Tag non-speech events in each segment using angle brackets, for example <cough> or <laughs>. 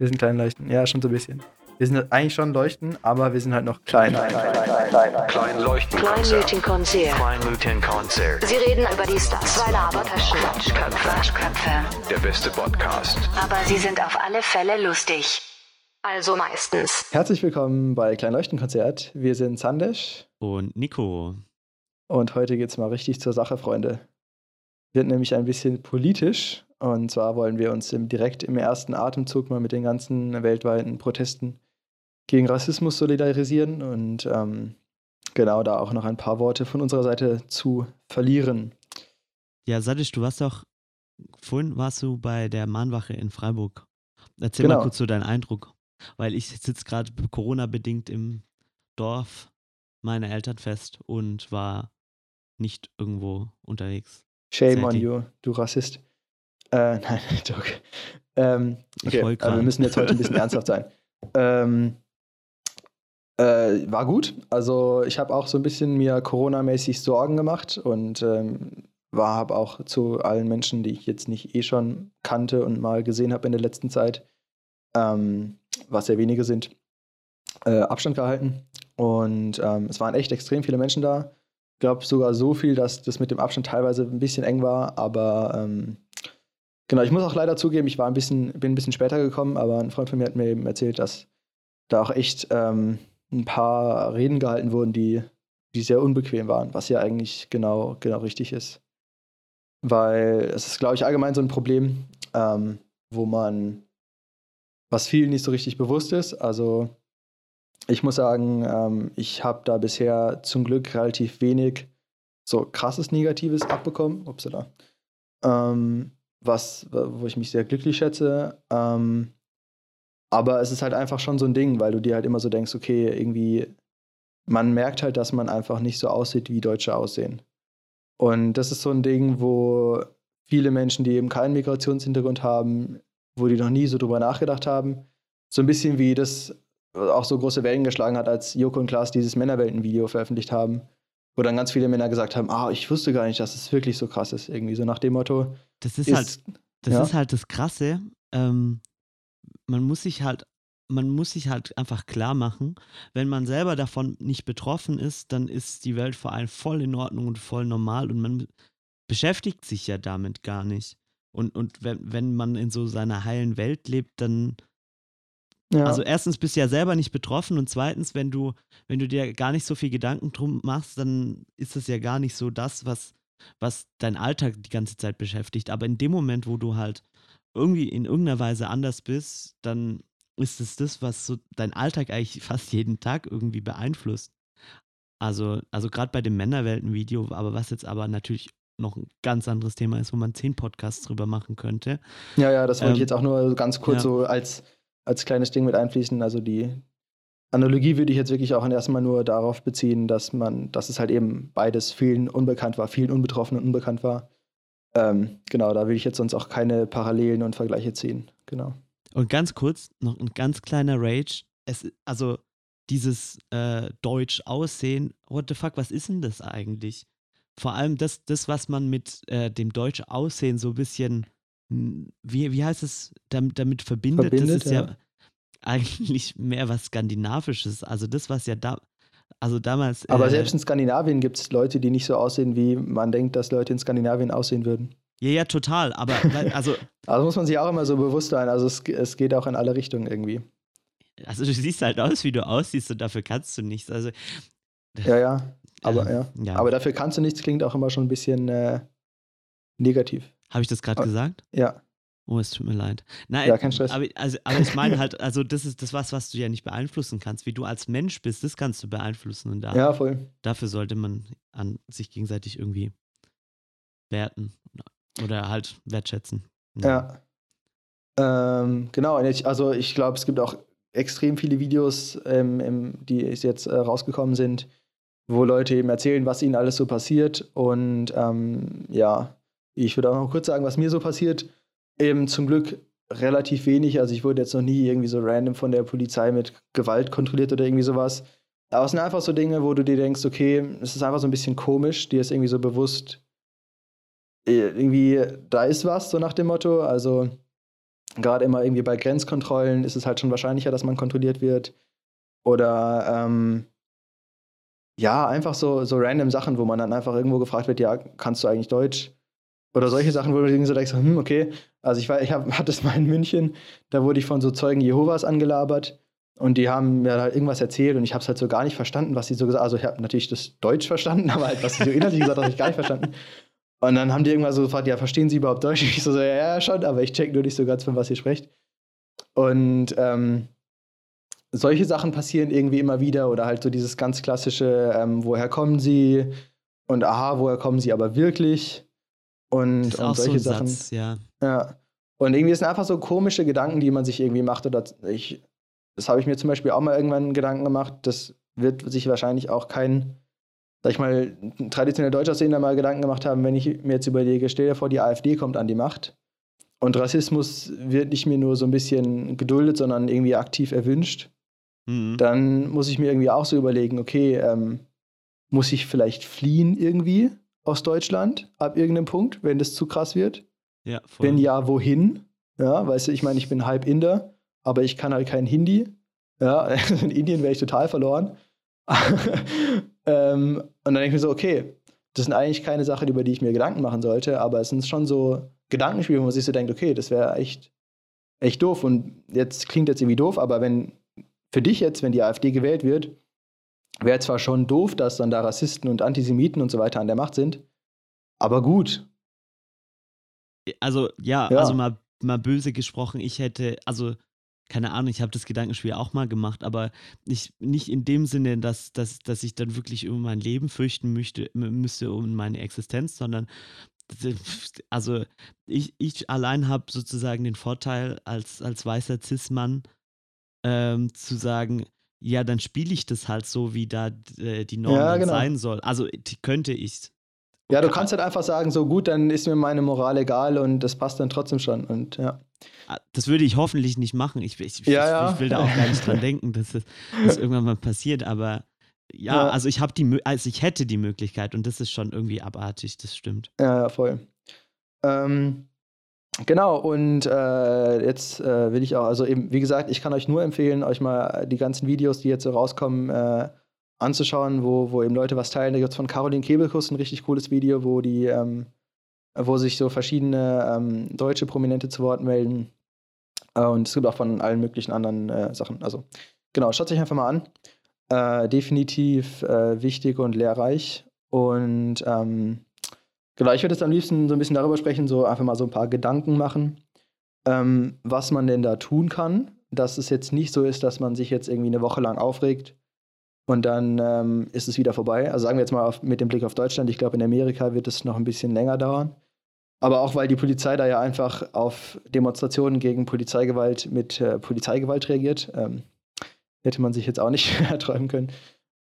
Wir sind klein leuchten. Ja, schon so ein bisschen. Wir sind eigentlich schon leuchten, aber wir sind halt noch klein. Klein, klein, klein, klein, klein leuchten. Kleinleuchtenkonzert. Kleinleuchtenkonzert. Sie reden über die Stars. Zwei Labertaschen. Quatschköpfe. Quatschköpfe. Der beste Podcast. Aber sie sind auf alle Fälle lustig. Also meistens. Herzlich willkommen bei Klein Leuchtenkonzert. Wir sind Sandesh. Und Nico. Und heute geht's mal richtig zur Sache, Freunde. Wird nämlich ein bisschen politisch. Und zwar wollen wir uns im, direkt im ersten Atemzug mal mit den ganzen weltweiten Protesten gegen Rassismus solidarisieren und ähm, genau da auch noch ein paar Worte von unserer Seite zu verlieren. Ja, Sadisch, du warst doch, vorhin warst du bei der Mahnwache in Freiburg. Erzähl Genau. mal kurz so deinen Eindruck, weil ich sitze gerade Corona-bedingt im Dorf meiner Eltern fest und war nicht irgendwo unterwegs. Shame on you, du Rassist. Äh, <laughs> nein, <laughs> Joke. Ähm, okay, aber wir grad. müssen jetzt heute ein bisschen <laughs> ernsthaft sein. Ähm, äh, war gut. Also ich habe auch so ein bisschen mir Corona-mäßig Sorgen gemacht und ähm, war habe auch zu allen Menschen, die ich jetzt nicht eh schon kannte und mal gesehen habe in der letzten Zeit, ähm, was sehr wenige sind, äh, Abstand gehalten. Und ähm, es waren echt extrem viele Menschen da. Ich glaube sogar so viel, dass das mit dem Abstand teilweise ein bisschen eng war, aber ähm, genau, ich muss auch leider zugeben, ich war ein bisschen, bin ein bisschen später gekommen, aber ein Freund von mir hat mir eben erzählt, dass da auch echt ähm, ein paar Reden gehalten wurden, die, die sehr unbequem waren, was ja eigentlich genau, genau richtig ist. Weil es ist, glaube ich, allgemein so ein Problem, ähm, wo man, was vielen nicht so richtig bewusst ist. Also ich muss sagen, ähm, ich habe da bisher zum Glück relativ wenig so krasses Negatives abbekommen. Upsala. Ähm, was, wo ich mich sehr glücklich schätze. Ähm, aber es ist halt einfach schon so ein Ding, weil du dir halt immer so denkst, okay, irgendwie, man merkt halt, dass man einfach nicht so aussieht, wie Deutsche aussehen. Und das ist so ein Ding, wo viele Menschen, die eben keinen Migrationshintergrund haben, wo die noch nie so drüber nachgedacht haben, so ein bisschen wie das auch so große Wellen geschlagen hat, als Joko und Klaas dieses Männerwelten-Video veröffentlicht haben, wo dann ganz viele Männer gesagt haben, ah, ich wusste gar nicht, dass es wirklich so krass ist, irgendwie so nach dem Motto. Das ist, Ist, halt, das ja. ist halt das Krasse. Ähm, man muss sich halt, man muss sich halt einfach klar machen, wenn man selber davon nicht betroffen ist, dann ist die Welt vor allem voll in Ordnung und voll normal und man beschäftigt sich ja damit gar nicht. Und, und wenn, wenn man in so seiner heilen Welt lebt, dann ja, Also erstens bist du ja selber nicht betroffen und zweitens, wenn du, wenn du dir gar nicht so viel Gedanken drum machst, dann ist das ja gar nicht so das, was, was dein Alltag die ganze Zeit beschäftigt. Aber in dem Moment, wo du halt irgendwie in irgendeiner Weise anders bist, dann ist es das, was so dein Alltag eigentlich <laughs> fast jeden Tag irgendwie beeinflusst. Also, also gerade bei dem Männerwelten-Video, aber was jetzt aber natürlich noch ein ganz anderes Thema ist, wo man zehn Podcasts drüber machen könnte. ja, ja, das wollte ich ähm, jetzt auch nur ganz kurz ja. so als, als kleines Ding mit einfließen. Also die Analogie würde ich jetzt wirklich auch erstmal nur darauf beziehen, dass man, dass es halt eben beides vielen unbekannt war, vielen Unbetroffenen unbekannt war. Ähm, genau, da will ich jetzt sonst auch keine Parallelen und Vergleiche ziehen. Genau. Und ganz kurz, noch ein ganz kleiner Rage. Es, also dieses äh, Deutsch aussehen, what the fuck, was ist denn das eigentlich? Vor allem das, das was man mit äh, dem Deutsch aussehen so ein bisschen, wie, wie heißt es, damit, damit verbindet, Verbindet, das ist ja, ja. eigentlich <laughs> mehr was Skandinavisches. Also das, was ja da, also damals. Aber äh, selbst in Skandinavien gibt es Leute, die nicht so aussehen, wie man denkt, dass Leute in Skandinavien aussehen würden. Ja, ja, total. Aber <laughs> also, Also muss man sich auch immer so bewusst sein. Also es, es geht auch in alle Richtungen irgendwie. also du siehst halt aus, wie du aussiehst und dafür kannst du nichts. Also, Ja, ja. <laughs> Aber äh, ja. ja. Aber dafür kannst du nichts, klingt auch immer schon ein bisschen äh, negativ. Habe ich das gerade Ah. gesagt? Ja. Oh, es tut mir leid. Nein, Ja, kein Stress. Aber, also, aber ich meine halt, also das ist das was, was du ja nicht beeinflussen kannst. Wie du als Mensch bist, das kannst du beeinflussen. Und da, Ja, voll. dafür sollte man an sich gegenseitig irgendwie werten oder halt wertschätzen. Ja. Ähm, genau, also ich glaube, es gibt auch extrem viele Videos, ähm, die jetzt äh, rausgekommen sind, wo Leute eben erzählen, was ihnen alles so passiert. Und ähm, ja, ich würde auch noch kurz sagen, was mir so passiert. Eben zum Glück relativ wenig. Also ich wurde jetzt noch nie irgendwie so random von der Polizei mit Gewalt kontrolliert oder irgendwie sowas. Aber es sind einfach so Dinge, wo du dir denkst, okay, es ist einfach so ein bisschen komisch, dir ist irgendwie so bewusst, äh, irgendwie, da ist was, so nach dem Motto. Also gerade immer irgendwie bei Grenzkontrollen ist es halt schon wahrscheinlicher, dass man kontrolliert wird. Oder ähm, ja, einfach so, so random Sachen, wo man dann einfach irgendwo gefragt wird, ja, kannst du eigentlich Deutsch? Oder solche Sachen, wo du so denkst, hm, okay. Also ich war, ich hab, <laughs> hatte es mal in München, da wurde ich von so Zeugen Jehovas angelabert und die haben mir halt irgendwas erzählt und ich habe es halt so gar nicht verstanden, was sie so gesagt haben. Also ich habe natürlich das Deutsch verstanden, <laughs> aber halt, was sie so inhaltlich gesagt haben, habe ich gar nicht verstanden. Und dann haben die irgendwann so gefragt, ja, verstehen Sie überhaupt Deutsch? <laughs> Ich so, ja, ja, schon, aber ich check nur nicht so ganz, von was ihr sprecht. Und ähm, solche Sachen passieren irgendwie immer wieder oder halt so dieses ganz klassische, ähm, woher kommen Sie? Und aha, woher kommen Sie aber wirklich? Und, und solche so Sachen. Satz, ja. ja. Und irgendwie sind einfach so komische Gedanken, die man sich irgendwie macht. Oder ich, das habe ich mir zum Beispiel auch mal irgendwann Gedanken gemacht. Das wird sich wahrscheinlich auch kein, sag ich mal, traditionell deutscher Szene mal Gedanken gemacht haben, wenn ich mir jetzt überlege, stell dir vor, die AfD kommt an die Macht. Und Rassismus wird nicht mehr nur so ein bisschen geduldet, sondern irgendwie aktiv erwünscht. Mhm. Dann muss ich mir irgendwie auch so überlegen, okay, ähm, muss ich vielleicht fliehen irgendwie aus Deutschland ab irgendeinem Punkt, wenn das zu krass wird? Ja, voll. Wenn ja, wohin? Ja, weißt du, ich meine, ich bin halb Inder, aber ich kann halt kein Hindi. Ja, <laughs> in Indien wäre ich total verloren. <laughs> ähm, und dann denke ich mir so, okay, das sind eigentlich keine Sachen, über die ich mir Gedanken machen sollte, aber es sind schon so Gedankenspiele, wo man sich so denkt, okay, das wäre echt, echt doof. Und jetzt klingt jetzt irgendwie doof, aber wenn für dich jetzt, wenn die AfD gewählt wird, wäre zwar schon doof, dass dann da Rassisten und Antisemiten und so weiter an der Macht sind, aber gut. Also, ja, ja. also mal, mal böse gesprochen, ich hätte, also, keine Ahnung, ich habe das Gedankenspiel auch mal gemacht, aber nicht, nicht in dem Sinne, dass, dass, dass ich dann wirklich um mein Leben fürchten möchte, müsste, um meine Existenz, sondern <laughs> also ich, ich allein habe sozusagen den Vorteil als, als weißer Cis-Mann ähm, zu sagen, ja, dann spiele ich das halt so, wie da äh, die Norm ja, genau. sein soll. Also könnte ich. Ja, du kannst halt einfach sagen, so gut, dann ist mir meine Moral egal und das passt dann trotzdem schon. Und ja. Ah, das würde ich hoffentlich nicht machen. Ich, ich, ja, ja. ich will da auch gar nicht dran <laughs> denken, dass das dass irgendwann mal passiert. Aber ja, ja. also ich habe die, also ich hätte die Möglichkeit und das ist schon irgendwie abartig. Das stimmt. Ja, voll. Ähm, Genau, und äh, jetzt äh, will ich auch, also eben, wie gesagt, ich kann euch nur empfehlen, euch mal die ganzen Videos, die jetzt so rauskommen, äh, anzuschauen, wo, wo eben Leute was teilen. Da gibt es von Caroline Kebelkuss ein richtig cooles Video, wo die, ähm, wo sich so verschiedene ähm, deutsche Prominente zu Wort melden. Äh, und es gibt auch von allen möglichen anderen äh, Sachen. Also, genau, schaut euch einfach mal an. Äh, definitiv wichtig und lehrreich. Und ähm, Genau, ich würde jetzt am liebsten so ein bisschen darüber sprechen, so einfach mal so ein paar Gedanken machen, ähm, was man denn da tun kann, dass es jetzt nicht so ist, dass man sich jetzt irgendwie eine Woche lang aufregt und dann ähm, ist es wieder vorbei. Also sagen wir jetzt mal auf, mit dem Blick auf Deutschland, ich glaube, in Amerika wird es noch ein bisschen länger dauern. Aber auch weil die Polizei da ja einfach auf Demonstrationen gegen Polizeigewalt mit äh, Polizeigewalt reagiert, ähm, hätte man sich jetzt auch nicht <laughs> erträumen können.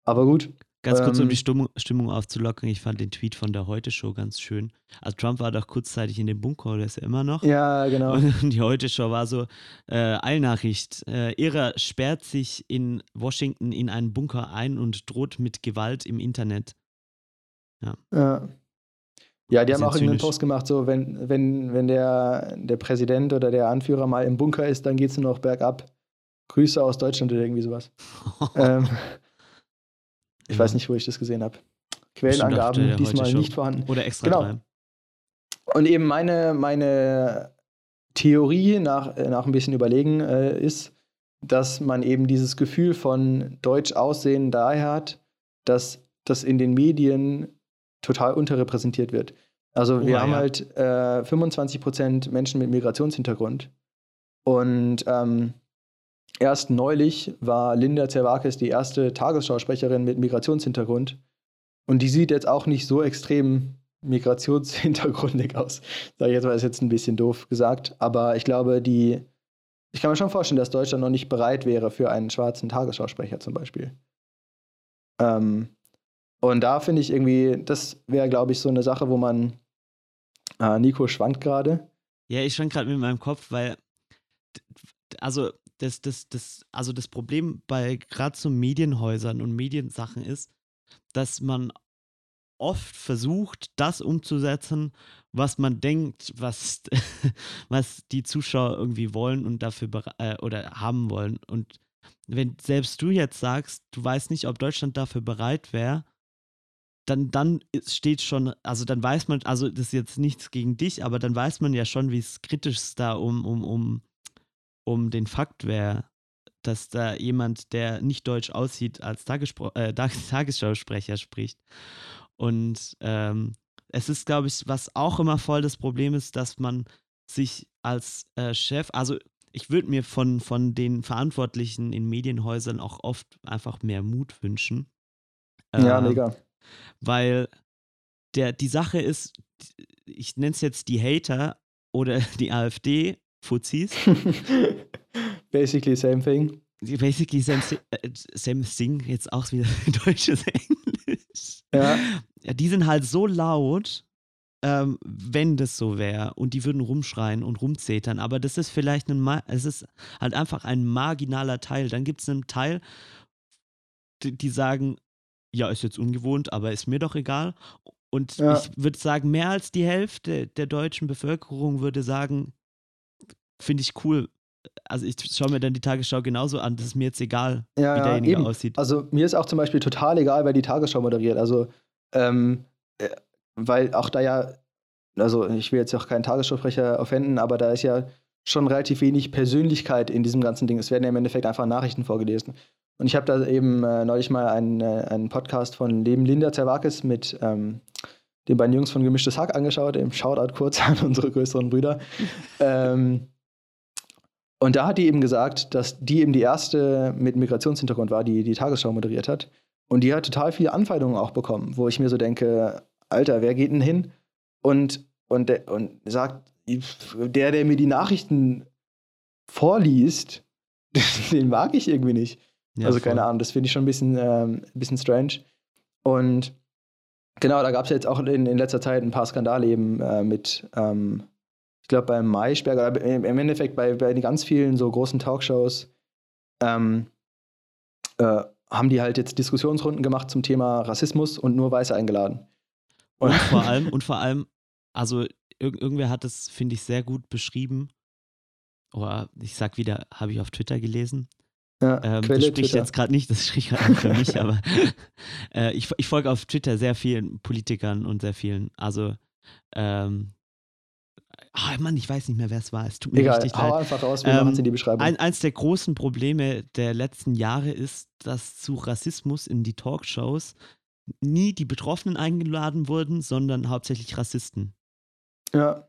Aber gut. Ganz kurz, um die ähm. Stimmung, Stimmung aufzulockern, ich fand den Tweet von der Heute-Show ganz schön. Also Trump war doch kurzzeitig in dem Bunker, oder ist er immer noch? Ja, genau. Und <laughs> die Heute-Show war so, äh, Eilnachricht, äh, Irrer sperrt sich in Washington in einen Bunker ein und droht mit Gewalt im Internet. Ja. Ja, ja die haben auch einen Post gemacht, so wenn, wenn, wenn der, der Präsident oder der Anführer mal im Bunker ist, dann geht es nur noch bergab. Grüße aus Deutschland oder irgendwie sowas. <laughs> ähm, ich ja. weiß nicht, wo ich das gesehen habe. Quellenangaben diesmal nicht vorhanden. Oder extra genau. Drei. Und eben meine, meine Theorie nach, nach ein bisschen Überlegen äh, ist, dass man eben dieses Gefühl von Deutsch aussehen daher hat, dass das in den Medien total unterrepräsentiert wird. Also wir oh, haben ja. halt äh, 25% Menschen mit Migrationshintergrund. Und ähm, Erst neulich war Linda Zerwakis die erste Tagesschausprecherin mit Migrationshintergrund. Und die sieht jetzt auch nicht so extrem migrationshintergrundig aus. Sag ich jetzt mal, ist jetzt ein bisschen doof gesagt. Aber ich glaube, die, ich kann mir schon vorstellen, dass Deutschland noch nicht bereit wäre für einen schwarzen Tagesschausprecher zum Beispiel. Ähm, und da finde ich irgendwie, das wäre, glaube ich, so eine Sache, wo man. Äh, Nico schwankt gerade. Ja, ich schwank gerade mit meinem Kopf, weil. Also, das, das, das, also das Problem bei gerade so Medienhäusern und Mediensachen ist, dass man oft versucht, das umzusetzen, was man denkt, was, <laughs> was die Zuschauer irgendwie wollen und dafür äh, oder haben wollen. Und wenn selbst du jetzt sagst, du weißt nicht, ob Deutschland dafür bereit wäre, dann, dann steht schon, also dann weiß man, also das ist jetzt nichts gegen dich, aber dann weiß man ja schon, wie es kritisch da um, um, um, um den Fakt wäre, dass da jemand, der nicht deutsch aussieht, als Tagespro äh, <laughs> Tagesschausprecher spricht. Und ähm, es ist, glaube ich, was auch immer voll das Problem ist, dass man sich als äh, Chef, also ich würde mir von, von den Verantwortlichen in Medienhäusern auch oft einfach mehr Mut wünschen. Ja, äh, mega. Weil der, die Sache ist, ich nenne es jetzt die Hater oder <laughs> die AfD-Fuzis. <laughs> Basically same thing. Basically same, äh, same thing, jetzt auch wieder <laughs> deutsches Englisch. Ja. ja. Die sind halt so laut, ähm, wenn das so wäre und die würden rumschreien und rumzetern, aber das ist vielleicht ein, es ist halt einfach ein marginaler Teil. Dann gibt es einen Teil, die, die, sagen, ja, ist jetzt ungewohnt, aber ist mir doch egal. Und ja. ich würde sagen, mehr als die Hälfte der deutschen Bevölkerung würde sagen, finde ich cool. Also ich schaue mir dann die Tagesschau genauso an, das ist mir jetzt egal, ja, wie derjenige eben. aussieht. Also mir ist auch zum Beispiel total egal, wer die Tagesschau moderiert. Also ähm, äh, weil auch da ja, also ich will jetzt auch keinen Tagesschausprecher aufwenden, aber da ist ja schon relativ wenig Persönlichkeit in diesem ganzen Ding. Es werden ja im Endeffekt einfach Nachrichten vorgelesen. Und ich habe da eben äh, neulich mal einen, äh, einen Podcast von Leben Linda Zerwakis mit ähm, den beiden Jungs von Gemischtes Hack angeschaut, im Shoutout kurz <laughs> an unsere größeren Brüder. <laughs> ähm, und da hat die eben gesagt, dass die eben die erste mit Migrationshintergrund war, die die Tagesschau moderiert hat. Und die hat total viele Anfeindungen auch bekommen, wo ich mir so denke, Alter, wer geht denn hin und, und, und sagt, der, der mir die Nachrichten vorliest, <laughs> den mag ich irgendwie nicht. Ja, also keine Ahnung, das finde ich schon ein bisschen, ähm, ein bisschen strange. Und genau, da gab es jetzt auch in, in letzter Zeit ein paar Skandale eben äh, mit, ähm, glaube, beim Maischberger, im Endeffekt bei, bei ganz vielen so großen Talkshows ähm, äh, haben die halt jetzt Diskussionsrunden gemacht zum Thema Rassismus und nur Weiße eingeladen. Und, und vor allem, <laughs> und vor allem, also ir irgendwer hat es, finde ich, sehr gut beschrieben. Oder ich sag wieder, habe ich auf Twitter gelesen. Ja, ähm, das spricht jetzt gerade nicht, das spricht gerade für mich, <laughs> aber äh, ich, ich folge auf Twitter sehr vielen Politikern und sehr vielen, also ähm, oh Mann, ich weiß nicht mehr, wer es war. Es tut mir Egal, richtig hau leid. einfach raus, wir ähm, machen es in die Beschreibung. Ein, eins der großen Probleme der letzten Jahre ist, dass zu Rassismus in die Talkshows nie die Betroffenen eingeladen wurden, sondern hauptsächlich Rassisten. Ja.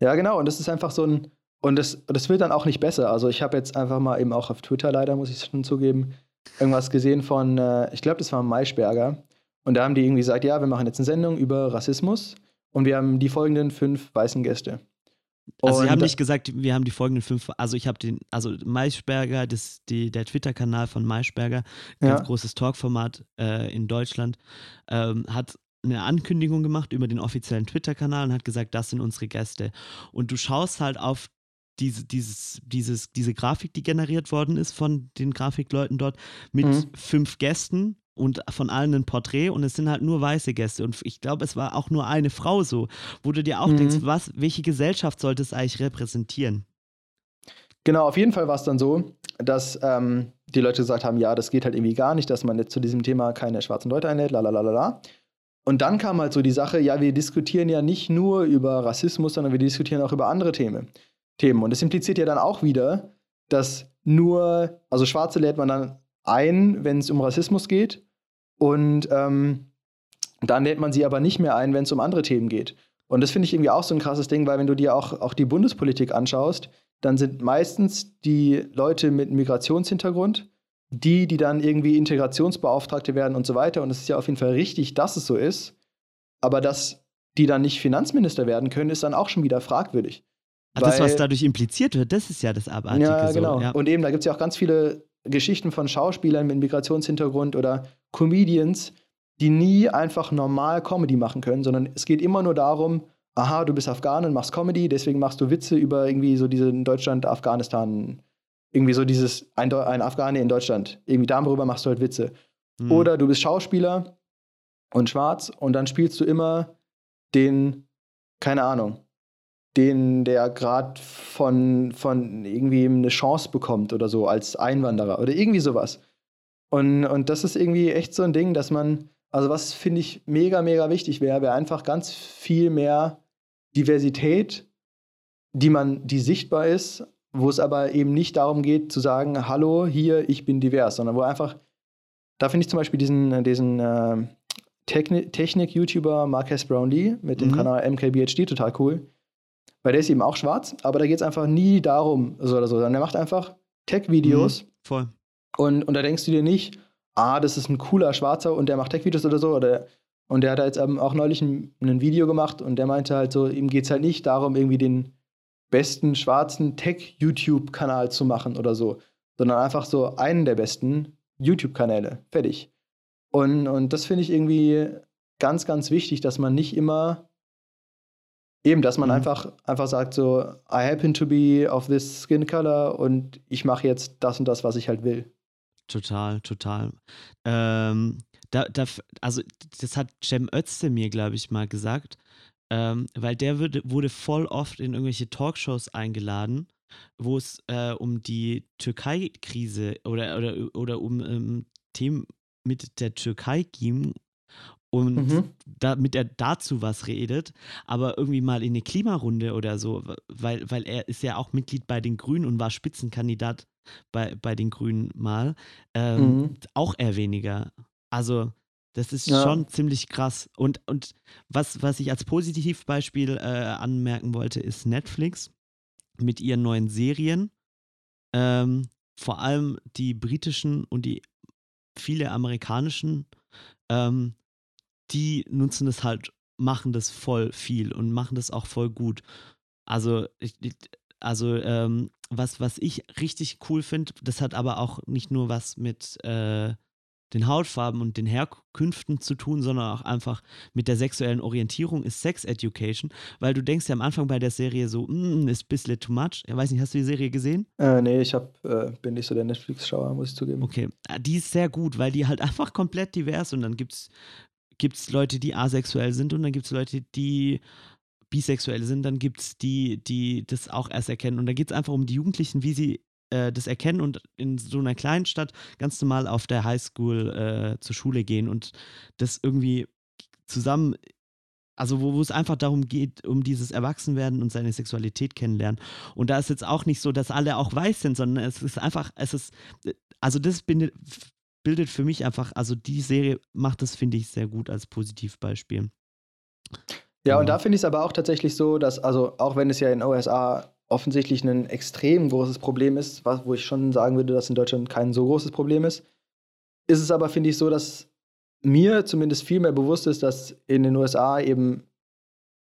Ja, genau. Und das ist einfach so ein, und das, das wird dann auch nicht besser. Also ich habe jetzt einfach mal eben auch auf Twitter leider, muss ich schon zugeben, irgendwas gesehen von, äh, ich glaube, das war Maischberger. Und da haben die irgendwie gesagt, ja, wir machen jetzt eine Sendung über Rassismus und wir haben die folgenden fünf weißen Gäste. Also sie haben nicht gesagt, wir haben die folgenden fünf, also ich habe den, also Maischberger, das, die, der Twitter-Kanal von Maischberger, ganz ja. großes Talkformat äh, in Deutschland, ähm, hat eine Ankündigung gemacht über den offiziellen Twitter-Kanal und hat gesagt, das sind unsere Gäste. Und du schaust halt auf diese, dieses, dieses, diese Grafik, die generiert worden ist von den Grafikleuten dort, mit mhm. fünf Gästen und von allen ein Porträt und es sind halt nur weiße Gäste. Und ich glaube, es war auch nur eine Frau so, wo du dir auch mhm. denkst, was, welche Gesellschaft sollte es eigentlich repräsentieren? Genau, auf jeden Fall war es dann so, dass ähm, die Leute gesagt haben, ja, das geht halt irgendwie gar nicht, dass man jetzt zu diesem Thema keine schwarzen Leute einlädt, la la la la la. Und dann kam halt so die Sache, ja, wir diskutieren ja nicht nur über Rassismus, sondern wir diskutieren auch über andere Themen. Themen. Und das impliziert ja dann auch wieder, dass nur, also Schwarze lädt man dann ein, wenn es um Rassismus geht. Und ähm, dann lädt man sie aber nicht mehr ein, wenn es um andere Themen geht. Und das finde ich irgendwie auch so ein krasses Ding, weil wenn du dir auch, auch die Bundespolitik anschaust, dann sind meistens die Leute mit Migrationshintergrund die, die dann irgendwie Integrationsbeauftragte werden und so weiter. Und es ist ja auf jeden Fall richtig, dass es so ist. Aber dass die dann nicht Finanzminister werden können, ist dann auch schon wieder fragwürdig. Ach, das, was dadurch impliziert wird, das ist ja das Abartige. Ja, genau. So, ja. Und eben, da gibt es ja auch ganz viele Geschichten von Schauspielern mit Migrationshintergrund oder Comedians, die nie einfach normal Comedy machen können, sondern es geht immer nur darum, aha, du bist Afghan und machst Comedy, deswegen machst du Witze über irgendwie so diese Deutschland-Afghanistan- irgendwie so dieses ein, ein Afghane in Deutschland. Irgendwie darüber machst du halt Witze. Mhm. Oder du bist Schauspieler und schwarz und dann spielst du immer den keine Ahnung, den, der gerade von, von irgendwie eine Chance bekommt oder so als Einwanderer oder irgendwie sowas. Und, und das ist irgendwie echt so ein Ding, dass man, also was finde ich mega, mega wichtig wäre, wäre einfach ganz viel mehr Diversität, die man, die sichtbar ist, wo es aber eben nicht darum geht zu sagen, hallo, hier, ich bin divers, sondern wo einfach, da finde ich zum Beispiel diesen, diesen äh, Technik-YouTuber Marques Brownlee mit dem mhm. Kanal MKBHD total cool. Weil der ist eben auch schwarz, aber da geht es einfach nie darum, so oder so, sondern der macht einfach Tech-Videos. Mhm, voll. Und, und da denkst du dir nicht, ah, das ist ein cooler Schwarzer und der macht Tech-Videos oder so. Oder, und der hat jetzt auch neulich ein, ein Video gemacht und der meinte halt so, ihm geht es halt nicht darum, irgendwie den besten schwarzen Tech-YouTube-Kanal zu machen oder so, sondern einfach so einen der besten YouTube-Kanäle. Fertig. Und, und das finde ich irgendwie ganz, ganz wichtig, dass man nicht immer eben, dass man mhm. einfach, einfach sagt so, I happen to be of this skin color und ich mache jetzt das und das, was ich halt will. Total, total. Ähm, da, da, also das hat Cem Özdemir, glaube ich, mal gesagt, ähm, weil der wurde, wurde voll oft in irgendwelche Talkshows eingeladen, wo es äh, um die Türkei-Krise oder, oder, oder um ähm, Themen mit der Türkei ging und mhm. damit er dazu was redet, aber irgendwie mal in eine Klimarunde oder so, weil, weil er ist ja auch Mitglied bei den Grünen und war Spitzenkandidat bei, bei den Grünen mal, ähm, mhm. auch eher weniger. Also das ist ja. schon ziemlich krass. Und, und was, was ich als Positivbeispiel äh, anmerken wollte, ist Netflix mit ihren neuen Serien. Ähm, vor allem die britischen und die viele amerikanischen, ähm, die nutzen das halt, machen das voll viel und machen das auch voll gut. Also, ich, also ähm, was, was ich richtig cool finde, das hat aber auch nicht nur was mit äh, den Hautfarben und den Herkünften zu tun, sondern auch einfach mit der sexuellen Orientierung ist Sex Education, weil du denkst ja am Anfang bei der Serie so, mm, ist ein bisschen too much. Ich weiß nicht, hast du die Serie gesehen? Äh, nee, ich hab, äh, bin nicht so der Netflix-Schauer, muss ich zugeben. Okay, äh, die ist sehr gut, weil die halt <laughs> einfach komplett divers und dann gibt's gibt's Leute, die asexuell sind und dann gibt es Leute, die bisexuell sind, dann gibt es die, die das auch erst erkennen. Und da geht es einfach um die Jugendlichen, wie sie äh, das erkennen und in so einer kleinen Stadt ganz normal auf der Highschool äh, zur Schule gehen und das irgendwie zusammen, also wo, wo es einfach darum geht, um dieses Erwachsenwerden und seine Sexualität kennenlernen. Und da ist jetzt auch nicht so, dass alle auch weiß sind, sondern es ist einfach, es ist, also das bildet, für mich einfach, also die Serie macht das, finde ich, sehr gut als Positivbeispiel. Ja, und da finde ich es aber auch tatsächlich so, dass, also auch wenn es ja in USA offensichtlich ein extrem großes Problem ist, was, wo ich schon sagen würde, dass in Deutschland kein so großes Problem ist, ist es aber, finde ich, so, dass mir zumindest viel mehr bewusst ist, dass in den USA eben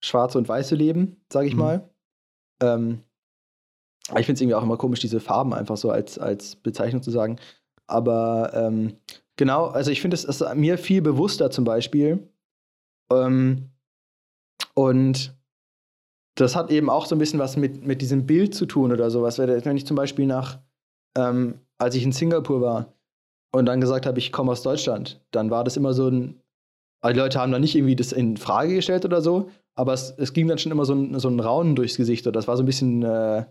Schwarze und Weiße leben, sage ich mhm. mal. Ähm, ich finde es irgendwie auch immer komisch, diese Farben einfach so als, als Bezeichnung zu sagen. Aber ähm, genau, also ich finde es ist mir viel bewusster zum Beispiel. Ähm, und das hat eben auch so ein bisschen was mit, mit diesem Bild zu tun oder sowas. Wenn ich zum Beispiel nach, ähm, als ich in Singapur war und dann gesagt habe, ich komme aus Deutschland, dann war das immer so ein, also die Leute haben da nicht irgendwie das in Frage gestellt oder so, aber es, es ging dann schon immer so ein, so ein Raunen durchs Gesicht oder das war so ein bisschen äh,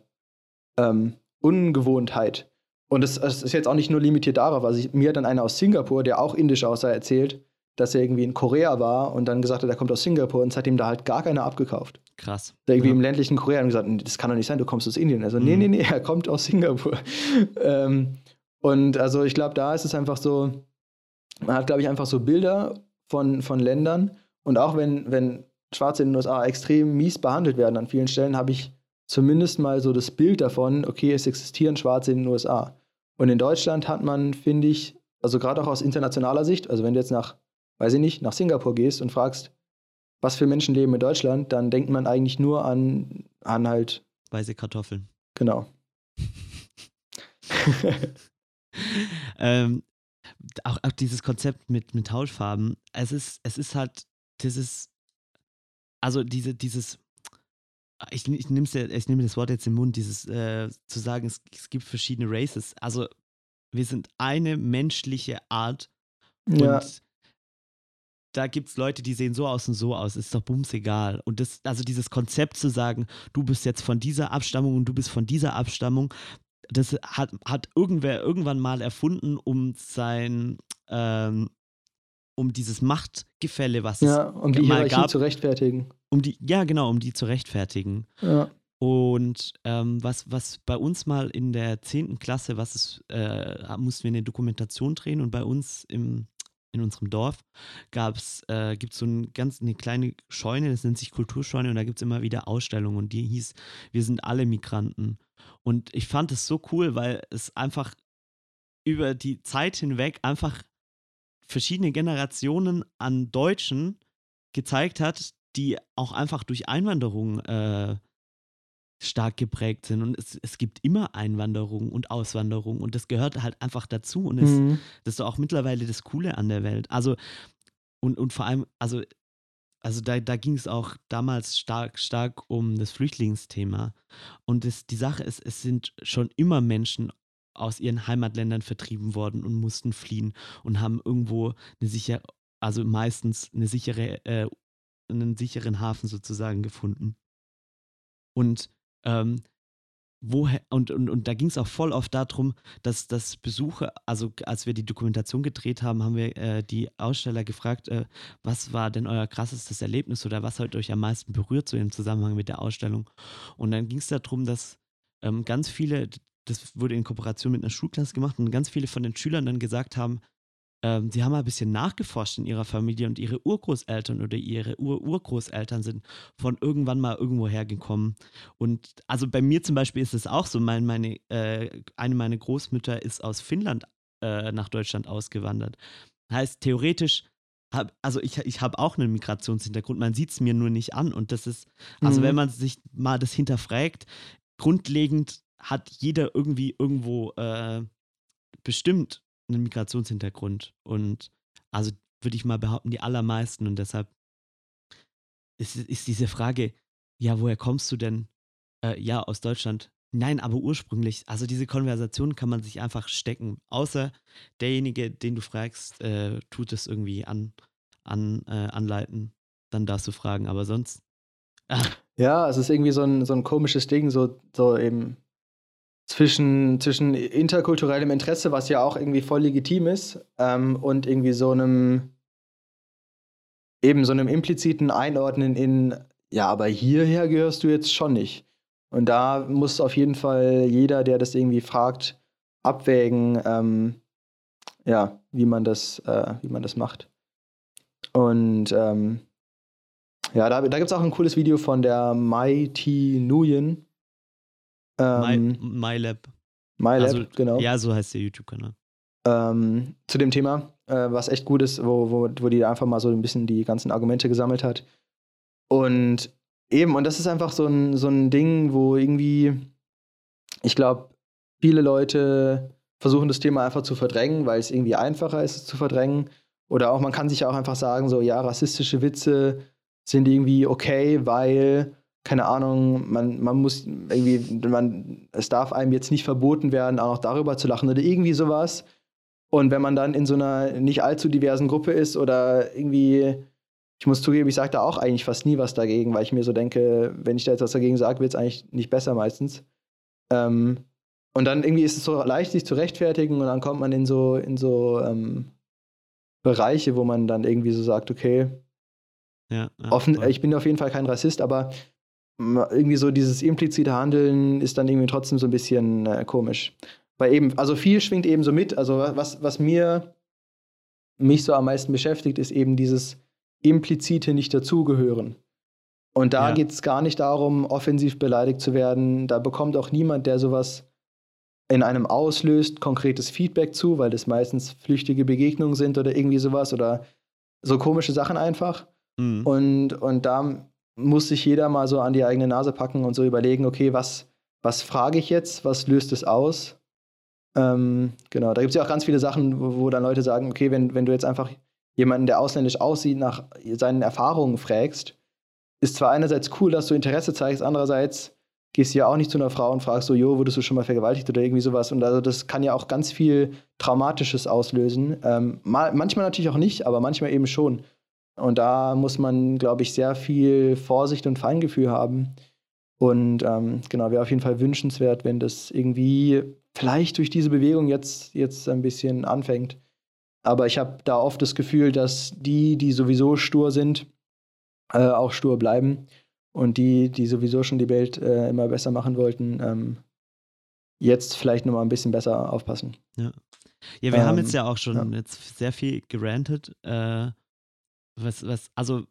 ähm, Ungewohntheit. Und es, ist jetzt auch nicht nur limitiert darauf. Also ich, mir hat dann einer aus Singapur, der auch indisch aussah, erzählt, dass er irgendwie in Korea war und dann gesagt hat, er kommt aus Singapur und seitdem da halt gar keiner abgekauft. Krass. Der irgendwie ja. im ländlichen Korea und gesagt, das kann doch nicht sein, du kommst aus Indien. Also, mhm. nee, nee, nee, er kommt aus Singapur. <laughs> ähm, und also ich glaube, da ist es einfach so, man hat, glaube ich, einfach so Bilder von, von Ländern. Und auch wenn, wenn Schwarze in den USA extrem mies behandelt werden an vielen Stellen, habe ich zumindest mal so das Bild davon, okay, es existieren Schwarze in den USA. Und in Deutschland hat man, finde ich, also gerade auch aus internationaler Sicht, also wenn du jetzt nach weiß ich nicht, nach Singapur gehst und fragst, was für Menschen leben in Deutschland, dann denkt man eigentlich nur an, an halt. Weiße Kartoffeln. Genau. <laughs> ähm, auch, auch dieses Konzept mit, mit Hautfarben, es ist, es ist halt dieses, also diese, dieses, ich, ich, ich nehme das Wort jetzt im Mund, dieses äh, zu sagen, es, es gibt verschiedene Races. Also wir sind eine menschliche Art ja. und da gibt es Leute, die sehen so aus und so aus, ist doch bums egal. Und das, also dieses Konzept zu sagen, du bist jetzt von dieser Abstammung und du bist von dieser Abstammung, das hat, hat irgendwer irgendwann mal erfunden, um sein, ähm, um dieses Machtgefälle, was ja, um die mal gab, zu rechtfertigen. Um die, ja, genau, um die zu rechtfertigen. Ja. Und ähm, was, was bei uns mal in der 10. Klasse, was es, äh, mussten wir eine Dokumentation drehen und bei uns im, in unserem Dorf gab's, äh, gibt es so ein ganz, eine kleine Scheune, das nennt sich Kulturscheune und da gibt es immer wieder Ausstellungen und die hieß, wir sind alle Migranten. Und ich fand es so cool, weil es einfach über die Zeit hinweg einfach verschiedene Generationen an Deutschen gezeigt hat, die auch einfach durch Einwanderung äh, stark geprägt sind. Und es, es gibt immer Einwanderung und Auswanderung und das gehört halt einfach dazu. Und es, mhm. das ist auch mittlerweile das Coole an der Welt. Also, und, und vor allem, also, also da, da ging es auch damals stark, stark um das Flüchtlingsthema. Und das, die Sache ist, es sind schon immer Menschen aus ihren Heimatländern vertrieben worden und mussten fliehen und haben irgendwo eine sichere, also meistens eine sichere, äh, einen sicheren Hafen sozusagen gefunden. Und ähm, woher, und, und, und da ging es auch voll oft darum, dass das Besucher, also als wir die Dokumentation gedreht haben, haben wir äh, die Aussteller gefragt, äh, was war denn euer krassestes Erlebnis oder was hat euch am meisten berührt so im Zusammenhang mit der Ausstellung? Und dann ging es darum, dass ähm, ganz viele, das wurde in Kooperation mit einer Schulklasse gemacht und ganz viele von den Schülern dann gesagt haben, ähm, sie haben ein bisschen nachgeforscht in ihrer Familie und ihre Urgroßeltern oder ihre Ur-Urgroßeltern sind von irgendwann mal irgendwo hergekommen. Und also bei mir zum Beispiel ist es auch so, mein, meine, äh, eine meiner Großmütter ist aus Finnland äh, nach Deutschland ausgewandert. Heißt, theoretisch hab, also ich, ich habe auch einen Migrationshintergrund, man sieht es mir nur nicht an. Und das ist, also mhm. wenn man sich mal das hinterfragt, grundlegend hat jeder irgendwie irgendwo äh, bestimmt einen Migrationshintergrund. Und also würde ich mal behaupten, die allermeisten. Und deshalb ist, ist diese Frage, ja, woher kommst du denn? Äh, ja, aus Deutschland. Nein, aber ursprünglich, also diese Konversation kann man sich einfach stecken. Außer derjenige, den du fragst, äh, tut es irgendwie an, an, äh, anleiten. Dann darfst du fragen, aber sonst. Ach. <laughs> Ja, es ist irgendwie so ein, so ein komisches Ding, so, so eben zwischen, zwischen interkulturellem Interesse, was ja auch irgendwie voll legitim ist, ähm, und irgendwie so einem eben so einem impliziten Einordnen in, ja, aber hierher gehörst du jetzt schon nicht. Und da muss auf jeden Fall jeder, der das irgendwie fragt, abwägen, ähm, ja, wie man das, äh, wie man das macht. Und ähm, ja, da, da gibt es auch ein cooles Video von der Mighty Nguyen. Ähm, My, MyLab. MyLab, also, genau. Ja, so heißt der YouTube-Kanal. Ähm, zu dem Thema, äh, was echt gut ist, wo, wo, wo die einfach mal so ein bisschen die ganzen Argumente gesammelt hat. Und eben, und das ist einfach so ein, so ein Ding, wo irgendwie, ich glaube, viele Leute versuchen das Thema einfach zu verdrängen, weil es irgendwie einfacher ist, es zu verdrängen. Oder auch, man kann sich auch einfach sagen, so, ja, rassistische Witze sind irgendwie okay, weil keine Ahnung, man, man muss irgendwie, man, es darf einem jetzt nicht verboten werden, auch noch darüber zu lachen oder irgendwie sowas. Und wenn man dann in so einer nicht allzu diversen Gruppe ist oder irgendwie, ich muss zugeben, ich sage da auch eigentlich fast nie was dagegen, weil ich mir so denke, wenn ich da jetzt was dagegen sage, wird es eigentlich nicht besser meistens. Ähm, und dann irgendwie ist es so leicht, sich zu rechtfertigen und dann kommt man in so, in so ähm, Bereiche, wo man dann irgendwie so sagt, okay, ja, ja, offen, ich bin auf jeden Fall kein Rassist, aber irgendwie so dieses implizite Handeln ist dann irgendwie trotzdem so ein bisschen äh, komisch. Weil eben, also viel schwingt eben so mit. Also was, was mir mich so am meisten beschäftigt, ist eben dieses implizite Nicht-Dazugehören. Und da ja. geht es gar nicht darum, offensiv beleidigt zu werden. Da bekommt auch niemand, der sowas in einem auslöst, konkretes Feedback zu, weil das meistens flüchtige Begegnungen sind oder irgendwie sowas oder so komische Sachen einfach. Mhm. Und, und da muss sich jeder mal so an die eigene Nase packen und so überlegen, okay, was, was frage ich jetzt, was löst es aus? Ähm, genau, da gibt es ja auch ganz viele Sachen, wo, wo, dann Leute sagen, okay, wenn, wenn du jetzt einfach jemanden, der ausländisch aussieht, nach seinen Erfahrungen fragst, ist zwar einerseits cool, dass du Interesse zeigst, andererseits gehst du ja auch nicht zu einer Frau und fragst so, jo, wurdest du schon mal vergewaltigt oder irgendwie sowas. Und also das kann ja auch ganz viel Traumatisches auslösen. Ähm, mal, manchmal natürlich auch nicht, aber manchmal eben schon. Und da muss man, glaube ich, sehr viel Vorsicht und Feingefühl haben. Und ähm, genau, wäre auf jeden Fall wünschenswert, wenn das irgendwie vielleicht durch diese Bewegung jetzt, jetzt ein bisschen anfängt. Aber ich habe da oft das Gefühl, dass die, die sowieso stur sind, äh, auch stur bleiben. Und die, die sowieso schon die Welt äh, immer besser machen wollten, ähm, jetzt vielleicht nochmal ein bisschen besser aufpassen. Ja, ja wir ähm, haben jetzt ja auch schon ja. jetzt sehr viel gerantet. Äh, was, was, also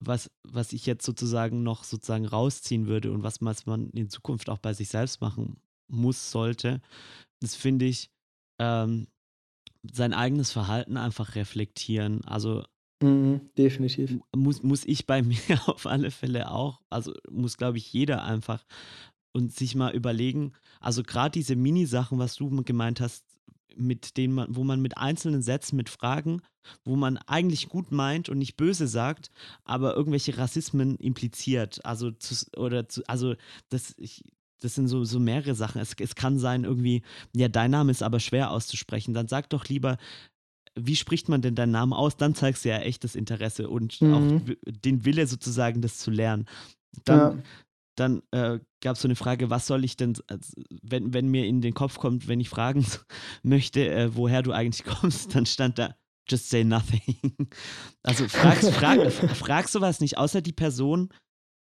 was, was ich jetzt sozusagen noch sozusagen rausziehen würde und was man in Zukunft auch bei sich selbst machen muss, sollte, das finde ich, ähm, sein eigenes Verhalten einfach reflektieren. Also mhm, definitiv. Muss, muss ich bei <laughs> mir auf alle Fälle auch, also muss, glaube ich, jeder einfach und sich mal überlegen, also gerade diese Mini-Sachen, was du gemeint hast, mit denen man, wo man mit einzelnen Sätzen, mit Fragen, wo man eigentlich gut meint und nicht böse sagt, aber irgendwelche Rassismen impliziert. Also zu, oder zu, also das, ich, das sind so, so mehrere Sachen. Es, es kann sein, irgendwie, ja, dein Name ist aber schwer auszusprechen. Dann sag doch lieber, wie spricht man denn deinen Namen aus? Dann zeigst du ja echtes Interesse und mhm. auch den Wille sozusagen, das zu lernen. Dann, ja dann äh, gab es so eine Frage, was soll ich denn, wenn, wenn mir in den Kopf kommt, wenn ich fragen <laughs> möchte, äh, woher du eigentlich <laughs> kommst, dann stand da, just say nothing. <laughs> Also fragst, frag, fragst du was nicht, außer die Person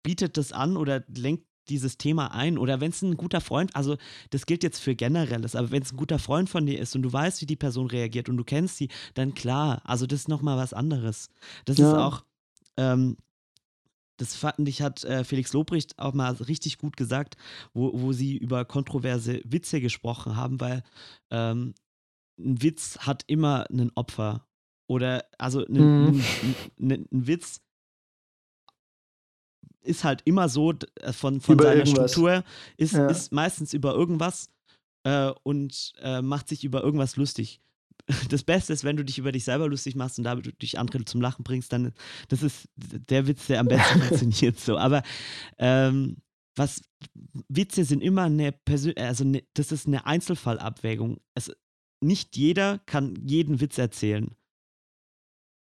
bietet das an oder lenkt dieses Thema ein oder wenn es ein guter Freund, also das gilt jetzt für generelles, aber wenn es ein guter Freund von dir ist und du weißt, wie die Person reagiert und du kennst sie, dann klar, also das ist nochmal was anderes. Das ja. ist auch, ähm, das fand ich, hat äh, Felix Lobrecht auch mal richtig gut gesagt, wo, wo sie über kontroverse Witze gesprochen haben, weil ähm, ein Witz hat immer ein Opfer. Oder, also ein, mhm. ein, ein Witz ist halt immer so äh, von, von seiner irgendwas. Struktur, ist, ja. ist meistens über irgendwas äh, und äh, macht sich über irgendwas lustig das Beste ist, wenn du dich über dich selber lustig machst und damit dich andere zum Lachen bringst, dann das ist der Witz, der am besten <laughs> funktioniert so. Aber ähm, was Witze sind immer eine Persön also eine, das ist eine Einzelfallabwägung. Es, nicht jeder kann jeden Witz erzählen.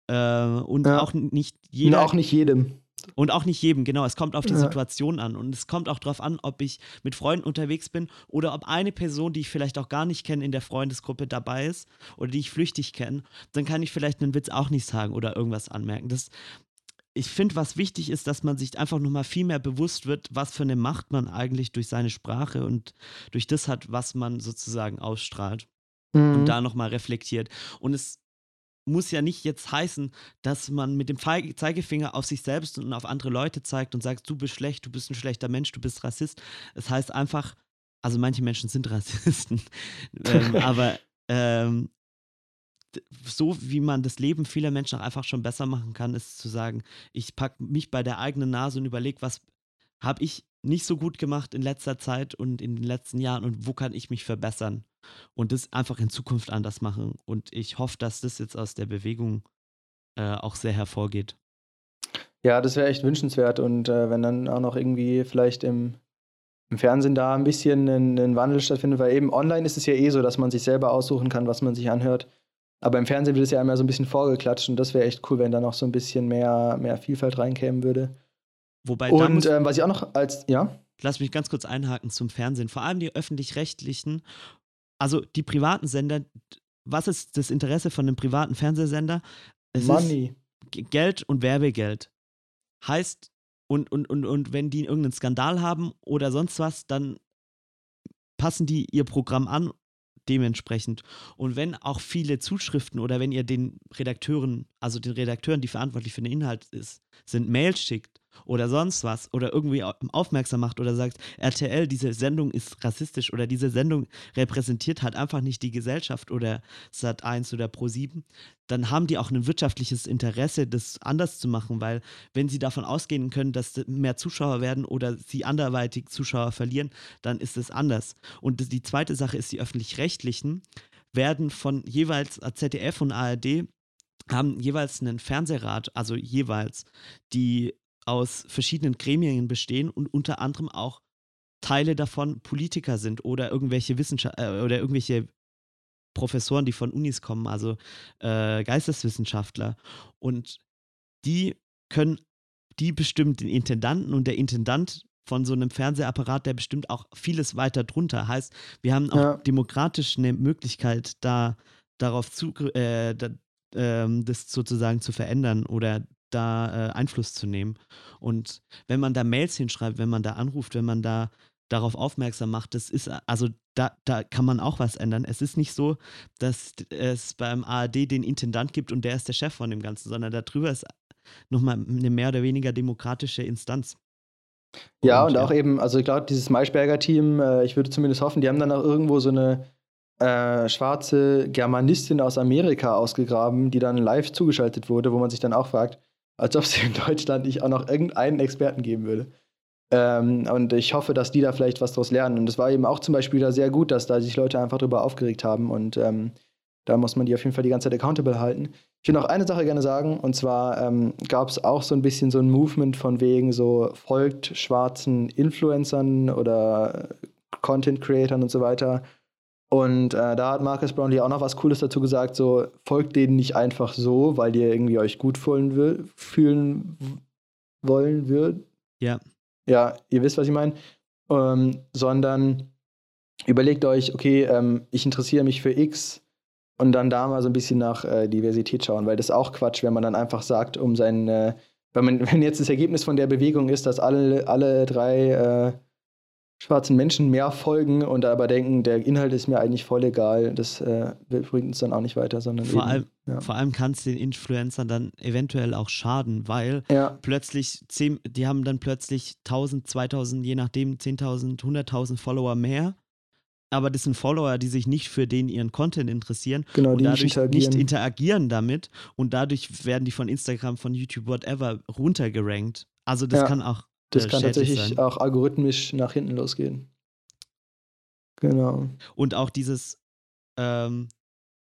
Äh, und ja. auch nicht jeder. Und auch nicht jedem. Und auch nicht jedem, genau. Es kommt auf die ja. Situation an. Und es kommt auch darauf an, ob ich mit Freunden unterwegs bin oder ob eine Person, die ich vielleicht auch gar nicht kenne, in der Freundesgruppe dabei ist oder die ich flüchtig kenne. Dann kann ich vielleicht einen Witz auch nicht sagen oder irgendwas anmerken. Das, ich finde, was wichtig ist, dass man sich einfach nochmal viel mehr bewusst wird, was für eine Macht man eigentlich durch seine Sprache und durch das hat, was man sozusagen ausstrahlt. Mhm. Und da nochmal reflektiert. Und es muss ja nicht jetzt heißen, dass man mit dem Zeigefinger auf sich selbst und auf andere Leute zeigt und sagt, du bist schlecht, du bist ein schlechter Mensch, du bist Rassist. Es heißt einfach, also manche Menschen sind <laughs> Rassisten, ähm, <laughs> aber ähm, so wie man das Leben vieler Menschen auch einfach schon besser machen kann, ist zu sagen, ich packe mich bei der eigenen Nase und überlege, was habe ich nicht so gut gemacht in letzter Zeit und in den letzten Jahren und wo kann ich mich verbessern und das einfach in Zukunft anders machen. Und ich hoffe, dass das jetzt aus der Bewegung äh, auch sehr hervorgeht. Ja, das wäre echt wünschenswert und äh, wenn dann auch noch irgendwie vielleicht im, im Fernsehen da ein bisschen ein, Wandel stattfindet, weil eben online ist es ja eh so, dass man sich selber aussuchen kann, was man sich anhört. Aber im Fernsehen wird es ja immer so ein bisschen vorgeklatscht und das wäre echt cool, wenn da noch so ein bisschen mehr, mehr Vielfalt reinkämen würde. Wobei und ähm, was ich auch noch als, ja? Lass mich ganz kurz einhaken zum Fernsehen. Vor allem die öffentlich-rechtlichen, also die privaten Sender. Was ist das Interesse von einem privaten Fernsehsender? Es Money. Geld und Werbegeld. Heißt, und, und, und, und wenn die irgendeinen Skandal haben oder sonst was, dann passen die ihr Programm an dementsprechend. Und wenn auch viele Zuschriften oder wenn ihr den Redakteuren, also den Redakteuren, die verantwortlich für den Inhalt ist, sind, Mails schickt oder sonst was oder irgendwie aufmerksam macht oder sagt, RTL, diese Sendung ist rassistisch oder diese Sendung repräsentiert halt einfach nicht die Gesellschaft oder Sat1 oder Pro7, dann haben die auch ein wirtschaftliches Interesse, das anders zu machen, weil wenn sie davon ausgehen können, dass mehr Zuschauer werden oder sie anderweitig Zuschauer verlieren, dann ist es anders. Und die zweite Sache ist, die öffentlich-rechtlichen werden von jeweils ZDF und ARD haben jeweils einen Fernsehrat, also jeweils, die aus verschiedenen Gremien bestehen und unter anderem auch Teile davon Politiker sind oder irgendwelche Wissenschaft äh, oder irgendwelche Professoren, die von Unis kommen, also äh, Geisteswissenschaftler. Und die können, die bestimmt den Intendanten und der Intendant von so einem Fernsehapparat, der bestimmt auch vieles weiter drunter. Heißt, wir haben auch ja. demokratisch eine Möglichkeit, da darauf zu, äh, da, äh, das sozusagen zu verändern oder da äh, Einfluss zu nehmen. Und wenn man da Mails hinschreibt, wenn man da anruft, wenn man da darauf aufmerksam macht, das ist, also da, da kann man auch was ändern. Es ist nicht so, dass es beim ARD den Intendant gibt und der ist der Chef von dem Ganzen, sondern darüber ist nochmal eine mehr oder weniger demokratische Instanz. Ja, und, und auch ja. eben, also ich glaube, dieses Maischberger-Team, äh, ich würde zumindest hoffen, die haben dann auch irgendwo so eine äh, schwarze Germanistin aus Amerika ausgegraben, die dann live zugeschaltet wurde, wo man sich dann auch fragt, als ob es in Deutschland nicht auch noch irgendeinen Experten geben würde. Ähm, und ich hoffe, dass die da vielleicht was draus lernen. Und es war eben auch zum Beispiel da sehr gut, dass da sich Leute einfach drüber aufgeregt haben. Und ähm, da muss man die auf jeden Fall die ganze Zeit accountable halten. Ich will noch eine Sache gerne sagen, und zwar ähm, gab es auch so ein bisschen so ein Movement von wegen so folgt schwarzen Influencern oder Content Creatern und so weiter. Und äh, da hat Marcus Brownlee auch noch was Cooles dazu gesagt, so folgt denen nicht einfach so, weil ihr irgendwie euch gut fühlen, will, fühlen wollen würdet. Ja. Ja, ihr wisst, was ich meine. Ähm, sondern überlegt euch, okay, ähm, ich interessiere mich für X und dann da mal so ein bisschen nach äh, Diversität schauen, weil das ist auch Quatsch, wenn man dann einfach sagt, um sein, äh, wenn, man, <laughs> wenn jetzt das Ergebnis von der Bewegung ist, dass alle, alle drei äh, schwarzen Menschen mehr folgen und aber denken, der Inhalt ist mir eigentlich voll egal, das äh, bringt uns dann auch nicht weiter, sondern vor eben, allem, ja. vor allem kann es den Influencern dann eventuell auch schaden, weil ja. plötzlich zehn, die haben dann plötzlich 1000, 2000, je nachdem 10.000, 100.000 Follower mehr. Aber das sind Follower, die sich nicht für den ihren Content interessieren genau, und dadurch nicht interagieren. nicht interagieren damit und dadurch werden die von Instagram, von YouTube, whatever runtergerankt. Also das ja. kann auch das kann tatsächlich sein. auch algorithmisch nach hinten losgehen. Genau. Und auch dieses, ähm,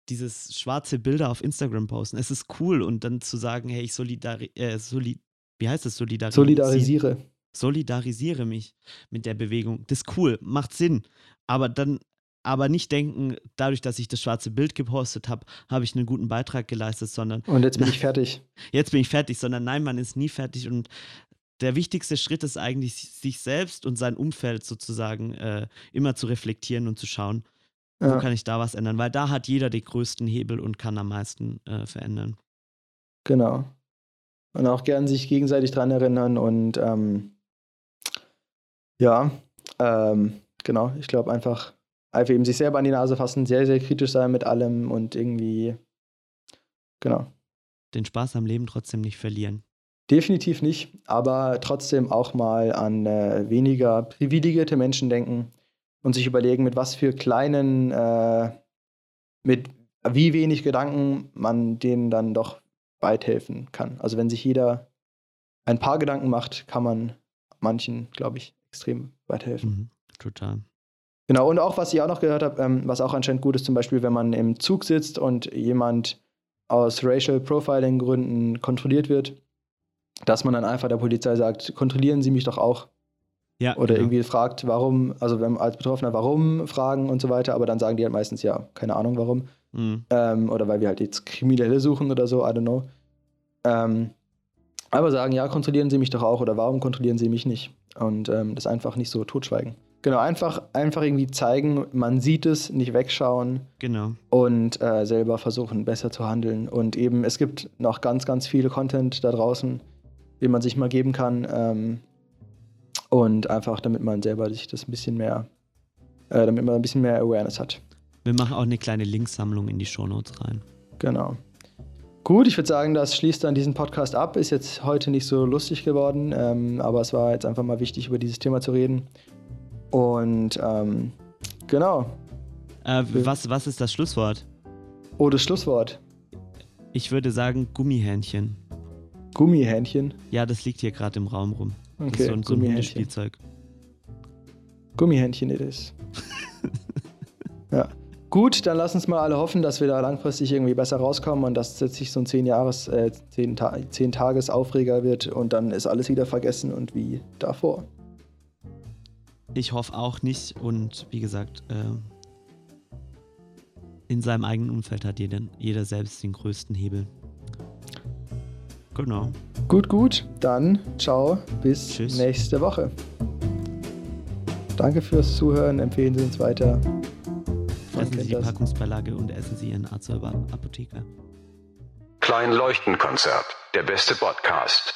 dieses schwarze Bilder auf Instagram posten. Es ist cool und dann zu sagen, hey, ich solidari äh, soli wie heißt das? Solidarisi Solidarisiere. Solidarisiere mich mit der Bewegung. Das ist cool, macht Sinn. Aber dann, aber nicht denken, dadurch, dass ich das schwarze Bild gepostet habe, habe ich einen guten Beitrag geleistet, sondern. Und jetzt bin ich <laughs> fertig. Jetzt bin ich fertig, sondern nein, man ist nie fertig und der wichtigste Schritt ist eigentlich, sich selbst und sein Umfeld sozusagen äh, immer zu reflektieren und zu schauen, ja. wo kann ich da was ändern, weil da hat jeder den größten Hebel und kann am meisten äh, verändern. Genau. Und auch gern sich gegenseitig dran erinnern und ähm, ja, ähm, genau, ich glaube einfach, einfach eben sich selber an die Nase fassen, sehr, sehr kritisch sein mit allem und irgendwie, genau. Den Spaß am Leben trotzdem nicht verlieren. Definitiv nicht, aber trotzdem auch mal an äh, weniger privilegierte Menschen denken und sich überlegen, mit was für kleinen, äh, mit wie wenig Gedanken man denen dann doch weit helfen kann. Also wenn sich jeder ein paar Gedanken macht, kann man manchen, glaube ich, extrem weit helfen. Mhm, total. Genau, und auch was ich auch noch gehört habe, ähm, was auch anscheinend gut ist, zum Beispiel, wenn man im Zug sitzt und jemand aus Racial Profiling Gründen kontrolliert wird, dass man dann einfach der Polizei sagt, kontrollieren Sie mich doch auch. Ja, Oder genau. irgendwie fragt, warum, also wenn als Betroffener, warum fragen und so weiter, aber dann sagen die halt meistens ja, keine Ahnung warum. Mhm. Ähm, oder weil wir halt jetzt Kriminelle suchen oder so, I don't know. Ähm, aber sagen, ja, kontrollieren Sie mich doch auch oder warum kontrollieren Sie mich nicht? Und ähm, das einfach nicht so totschweigen. Genau, einfach, einfach irgendwie zeigen, man sieht es, nicht wegschauen. Genau. Und äh, selber versuchen, besser zu handeln. Und eben, es gibt noch ganz, ganz viele Content da draußen den man sich mal geben kann. Ähm, und einfach, damit man selber sich das ein bisschen mehr, äh, damit man ein bisschen mehr Awareness hat. Wir machen auch eine kleine Linksammlung in die Shownotes rein. Genau. Gut, ich würde sagen, das schließt dann diesen Podcast ab. Ist jetzt heute nicht so lustig geworden, ähm, aber es war jetzt einfach mal wichtig, über dieses Thema zu reden. Und ähm, genau. Äh, was, was ist das Schlusswort? Oh, das Schlusswort. Ich würde sagen Gummihähnchen. Gummihähnchen? Ja, das liegt hier gerade im Raum rum. Okay, das ist so, ein, so ein Hundespielzeug. Gummihändchen it is. <laughs> ja. Gut, dann lass uns mal alle hoffen, dass wir da langfristig irgendwie besser rauskommen und dass es sich so ein 10 Jahres, äh, 10, Ta 10 Tages Aufreger wird und dann ist alles wieder vergessen und wie davor. Ich hoffe auch nicht und wie gesagt, äh, in seinem eigenen Umfeld hat jeder, jeder selbst den größten Hebel. Genau. Gut, gut. Dann ciao, bis Tschüss. nächste Woche. Danke fürs Zuhören. Empfehlen Sie uns weiter. Fressen Sie kennt die das. Packungsbeilage und essen Sie Ihren Arzt oder Apotheker. Klein Leuchtenkonzert. Der beste Podcast.